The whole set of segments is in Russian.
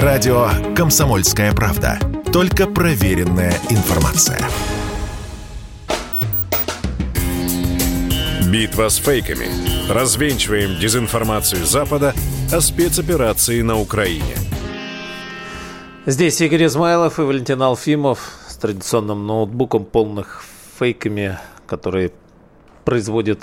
Радио «Комсомольская правда». Только проверенная информация. Битва с фейками. Развенчиваем дезинформацию Запада о спецоперации на Украине. Здесь Игорь Измайлов и Валентин Алфимов с традиционным ноутбуком, полных фейками, которые производит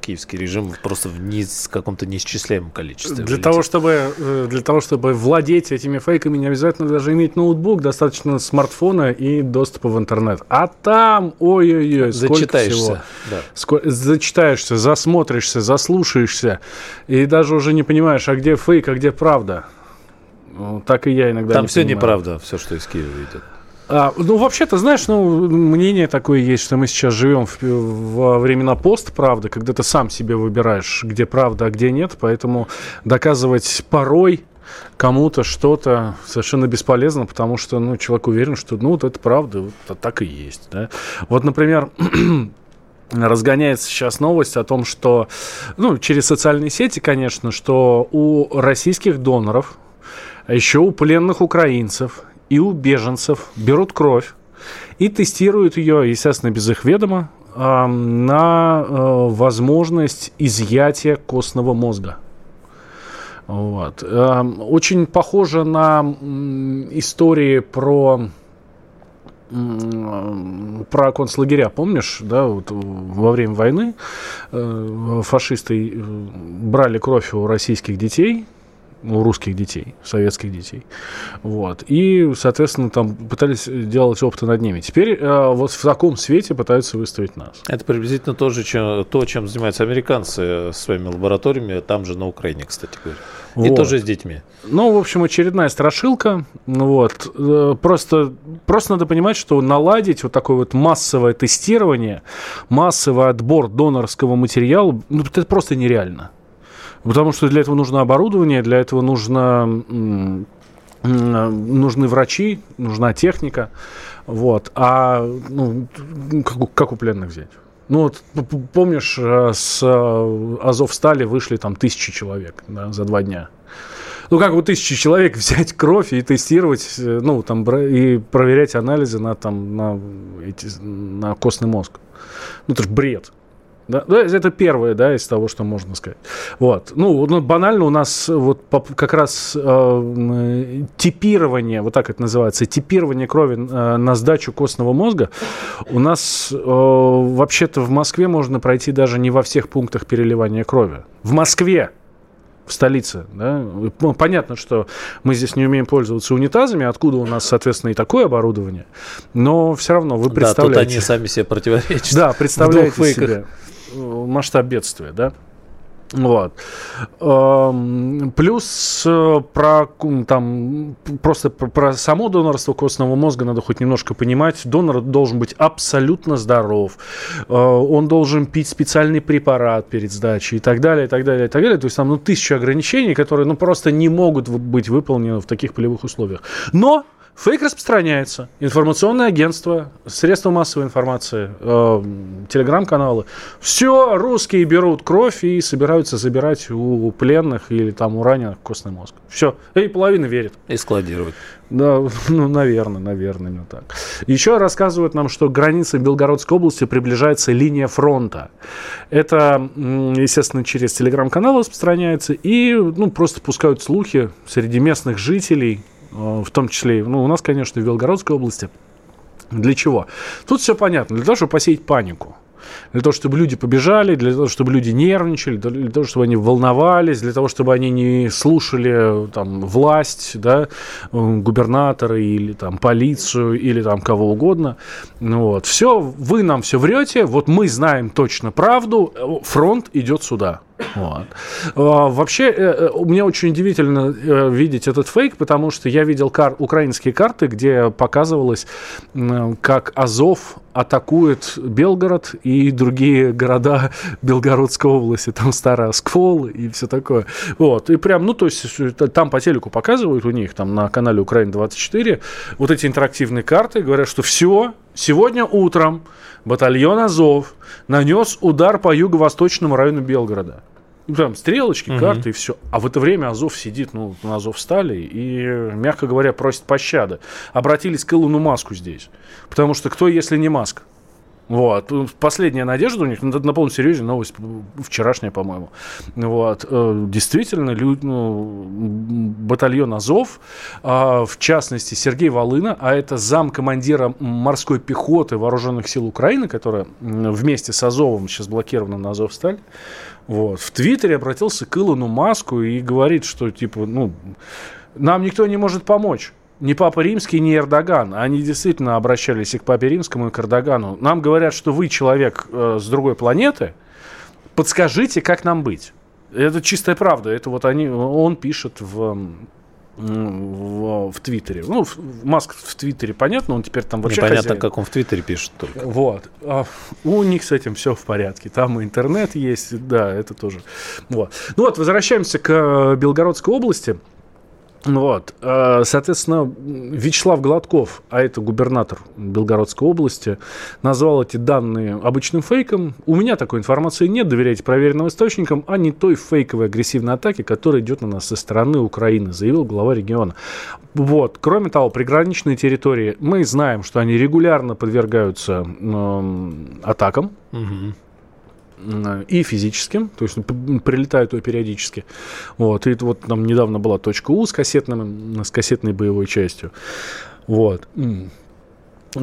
киевский режим просто в низ, каком-то неисчисляемом количестве. Для того, чтобы, э, для того, чтобы владеть этими фейками, не обязательно даже иметь ноутбук, достаточно смартфона и доступа в интернет. А там, ой-ой-ой, сколько Зачитаешься, всего. да. Сколько, зачитаешься, засмотришься, заслушаешься, и даже уже не понимаешь, а где фейк, а где правда. Ну, так и я иногда Там не все понимаю. неправда, все, что из Киева идет. А, ну, вообще-то, знаешь, ну, мнение такое есть, что мы сейчас живем в, во времена постправды, когда ты сам себе выбираешь, где правда, а где нет, поэтому доказывать порой кому-то что-то совершенно бесполезно, потому что, ну, человек уверен, что, ну, вот это правда, вот это так и есть, да. Вот, например, разгоняется сейчас новость о том, что, ну, через социальные сети, конечно, что у российских доноров, а еще у пленных украинцев и у беженцев берут кровь и тестируют ее, естественно, без их ведома, а, на э, возможность изъятия костного мозга. Вот. А, Очень похоже на истории про про концлагеря, помнишь, да, вот во время войны э, фашисты э, брали кровь у российских детей, у русских детей, советских детей, вот, и, соответственно, там пытались делать опыты над ними. Теперь э, вот в таком свете пытаются выставить нас. Это приблизительно то, же, чем, то, чем занимаются американцы своими лабораториями, там же на Украине, кстати говоря. И Вот. тоже с детьми. Ну, в общем, очередная страшилка. Ну Вот. Э, Просто, просто надо понимать, что наладить вот такое вот массовое тестирование, массовый отбор донорского материала, ну, это просто нереально. Потому что для этого нужно оборудование, для этого нужно, нужны врачи, нужна техника. Вот. А ну, как, как у пленных взять? Ну вот помнишь, э, с э, Азов стали вышли там тысячи человек да, за два дня. Ну, как у тысячи человек взять кровь и тестировать, э, ну, там, и проверять анализы на, там, на, эти, на костный мозг. Ну, это же бред. Да? Это первое, да, из того, что можно сказать. Вот. Ну, ну, банально у нас вот как раз э, типирование, вот так это называется, типирование крови э, на сдачу костного мозга у нас э, вообще-то в Москве можно пройти даже не во всех пунктах переливания крови. В Москве! в столице. Да? Ну, Понятно, что мы здесь не умеем пользоваться унитазами, откуда у нас, соответственно, и такое оборудование, но все равно вы Да, тут представляете. они сами себе противоречат. Да, представляете себе масштаб бедствия, да? Вот. Эм, Плюс э, про там просто про, про само донорство костного мозга надо хоть немножко понимать. Донор должен быть абсолютно здоров. Э, Он должен пить специальный препарат перед сдачей и так далее, и так далее, и так далее. То есть там ну, тысяча ограничений, которые ну, просто не могут быть выполнены в таких полевых условиях. Но Фейк распространяется. Информационное агентство, средства массовой информации, э, телеграм-каналы. Все, русские берут кровь и собираются забирать у пленных или там у раненых костный мозг. Все. И половина верит. И складировать. Да, ну, наверное, наверное, именно так. Еще рассказывают нам, что к границе Белгородской области приближается линия фронта. Это, естественно, через телеграм-канал распространяется. И, ну, просто пускают слухи среди местных жителей, в том числе, ну, у нас, конечно, в Белгородской области. Для чего? Тут все понятно. Для того, чтобы посеять панику. Для того, чтобы люди побежали, для того, чтобы люди нервничали, для того, чтобы они волновались, для того, чтобы они не слушали там, власть, да, э, губернатора или там, полицию, или там кого угодно. Ну, вот. Все, вы нам все врете, вот мы знаем точно правду, э, фронт идет сюда. Вот. А, Вообще, э, э, мне очень удивительно э, видеть этот фейк, потому что я видел кар- украинские карты, где показывалось, как Азов атакует Белгород и другие города Белгородской области, там Старый Оскол и все такое. Вот, и прям, ну, то есть, там по телеку показывают у них, там на канале Украина-24, вот эти интерактивные карты, говорят, что все, сегодня утром батальон Азов нанес удар по юго-восточному району Белгорода. Там стрелочки, карты и все. А в это время Азов сидит, ну, на Азов встали и, мягко говоря, просит пощады. Обратились к Илону Маску здесь. Потому что кто, если не Маск? Вот. Последняя надежда у них, на, на полном серьезе, новость вчерашняя, по-моему. Вот. Э, действительно, лю, ну, батальон Азов, а, в частности, Сергей Волына, а это зам командира морской пехоты Вооруженных сил Украины, которая вместе с Азовом сейчас блокирована на Азовсталь, вот, в Твиттере обратился к Илону Маску и говорит, что, типа, ну, нам никто не может помочь ни Папа Римский, ни Эрдоган. Они действительно обращались и к Папе Римскому, и к Эрдогану. Нам говорят, что вы человек э, с другой планеты. Подскажите, как нам быть. Это чистая правда. Это вот они, он пишет в, в, в Твиттере. Ну, в, Маск в Твиттере, понятно, он теперь там вообще Непонятно, хозяин. как он в Твиттере пишет только. Вот. А у них с этим все в порядке. Там интернет есть, да, это тоже. Вот. Ну вот, возвращаемся к э, Белгородской области. Вот, э, соответственно, Вячеслав Гладков, а это губернатор Белгородской области, назвал эти данные обычным фейком. У меня такой информации нет, доверяйте проверенным источникам, а не той фейковой агрессивной атаке, которая идет на нас со стороны Украины, заявил глава региона. Вот, кроме того, приграничные территории, мы знаем, что они регулярно подвергаются э, атакам. Угу и физическим, то есть прилетают то периодически. Вот, и вот там недавно была точка У с, кассетным, с кассетной боевой частью. Вот.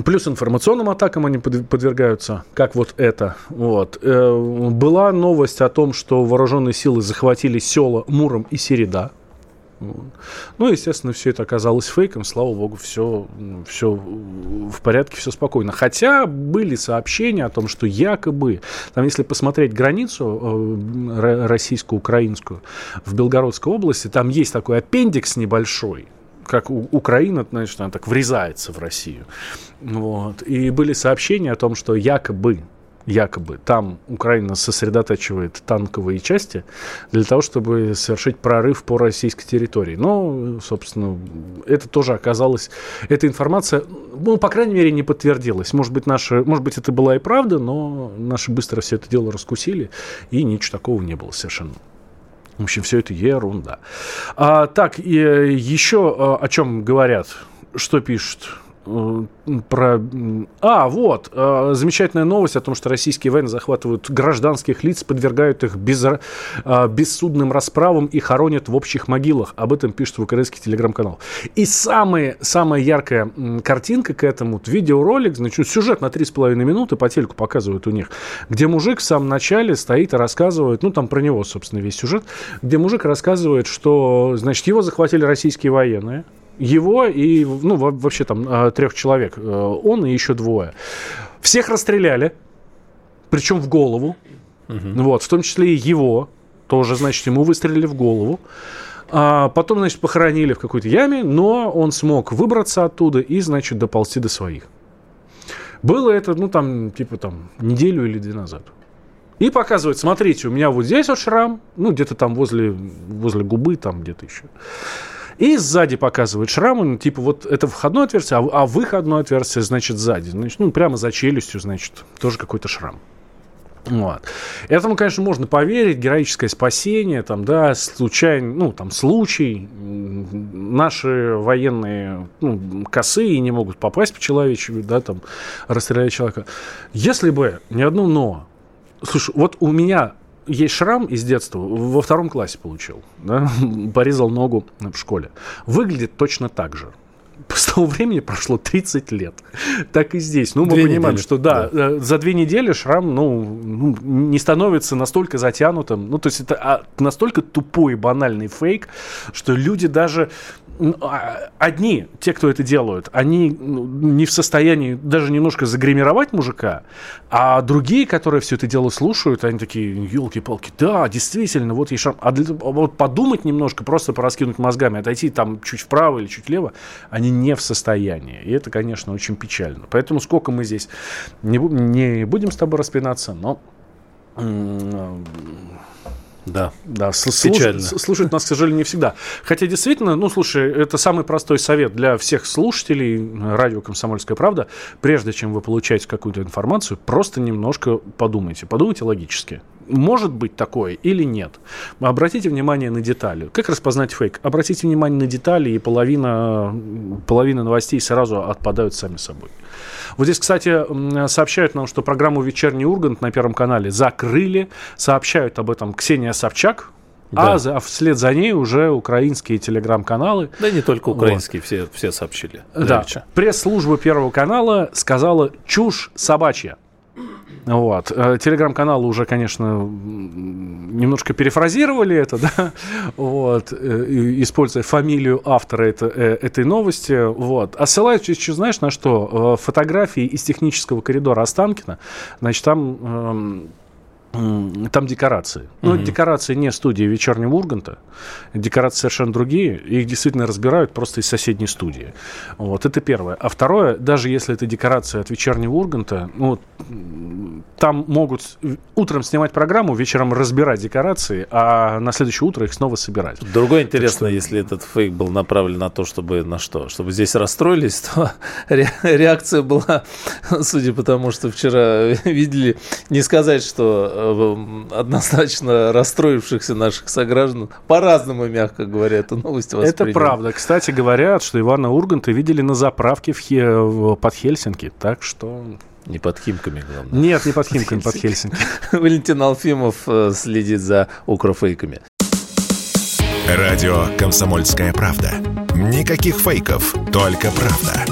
Плюс информационным атакам они подвергаются, как вот это. Вот. Э, была новость о том, что вооруженные силы захватили села Муром и Середа. Ну, естественно, все это оказалось фейком. Слава богу, все, все в порядке, все спокойно. Хотя были сообщения о том, что якобы, там, если посмотреть границу э, российско-украинскую в Белгородской области, там есть такой аппендикс небольшой, как Украина, значит, она так врезается в Россию. Вот. И были сообщения о том, что якобы якобы там Украина сосредотачивает танковые части для того, чтобы совершить прорыв по российской территории. Но, собственно, это тоже оказалось, эта информация, ну, по крайней мере, не подтвердилась. Может быть, наши, может быть, это была и правда, но наши быстро все это дело раскусили, и ничего такого не было совершенно. В общем, все это ерунда. А, так, и, еще а, о чем говорят, что пишут Э, про... А, вот, э, замечательная новость о том, что российские военные захватывают гражданских лиц, подвергают их без, э, бессудным расправам и хоронят в общих могилах. Об этом пишет в украинский телеграм-канал. И самая, самая яркая картинка к этому, видеоролик, значит, сюжет на 3,5 минуты по телеку показывают у них, где мужик в самом начале стоит и рассказывает, ну, там про него, собственно, весь сюжет, где мужик рассказывает, что, значит, его захватили российские военные, его и, ну, вообще там а, трех человек. Э, он и еще двое. Всех расстреляли, причем в голову. Угу. Вот, в том числе и его. Тоже, значит, ему выстрелили в голову. А потом, значит, похоронили в какой-то яме, но он смог выбраться оттуда и, значит, доползти до своих. Было это, ну, там, типа, там, неделю или две назад. И показывает, смотрите, у меня вот здесь вот шрам, ну, где-то там возле, возле губы, там где-то еще. И сзади показывают шрамы, ну, типа вот это входное отверстие, а, а выходное отверстие, значит, сзади. Значит, ну, прямо за челюстью, значит, тоже какой-то шрам. Вот. Этому, конечно, можно поверить, героическое спасение, там, да, случайно, ну, там, случай. Наши военные, ну, косые не могут попасть по человечеству, да, там, расстрелять человека. Если бы не одно «но», слушай, вот у меня есть шрам из детства, во втором классе получил, да? порезал ногу в школе. Выглядит точно так же. С того времени прошло 30 лет. Так и здесь. Ну, мы две понимаем, недели. что да, да, э, за две недели шрам ну, ну, не становится настолько затянутым. Ну, то есть это а, настолько тупой и банальный фейк, что люди даже одни, те, кто это делают, они ну, не в состоянии даже немножко загримировать мужика, а другие, которые все это дело слушают, они такие, елки-палки, да, действительно, вот есть шанс. А для, вот подумать немножко, просто пораскинуть мозгами, отойти там чуть вправо или чуть влево, они не в состоянии. И это, конечно, очень печально. Поэтому сколько мы здесь не, не будем с тобой распинаться, но да. Да, Печально. Слуш, слушают нас, к сожалению, не всегда. Хотя действительно, ну, слушай, это самый простой совет для всех слушателей радио «Комсомольская правда». Прежде чем вы получаете какую-то информацию, просто немножко подумайте. Подумайте логически. Может быть такое или нет. Обратите внимание на детали. Как распознать фейк? Обратите внимание на детали, и половина, половина новостей сразу отпадают сами собой. Вот здесь, кстати, сообщают нам, что программу «Вечерний Ургант» на Первом канале закрыли. Сообщают об этом Ксения Собчак, да. А, за, вслед за ней уже украинские телеграм-каналы. Да не только украинские, вот. все, все сообщили. Да. Пресс-служба Первого канала сказала «чушь собачья». Вот. Э, телеграм-каналы уже, конечно, немножко перефразировали это, да, вот, э, используя фамилию автора это, э, этой новости, вот. А ссылаюсь еще, знаешь, на что? Фотографии из технического коридора Останкина, значит, там эм, там декорации. Ну, угу. декорации не студии вечернего Урганта. Декорации совершенно другие. Их действительно разбирают просто из соседней студии. Вот, это первое. А второе, даже если это декорация от вечернего Урганта, ну, там могут утром снимать программу, вечером разбирать декорации, а на следующее утро их снова собирать. Другое интересно, что... если этот фейк был направлен на то, чтобы на что? Чтобы здесь расстроились, то реакция была, судя по тому, что вчера видели, не сказать, что однозначно расстроившихся наших сограждан по-разному, мягко говоря, эту новость Это правда. Кстати, говорят, что Ивана Урганта видели на заправке в Хе... под Хельсинки, так что... Не под Химками, главное. Нет, не под Химками, под Хельсинки. Валентин Алфимов э, следит за укрофейками. Радио «Комсомольская правда». Никаких фейков, только правда.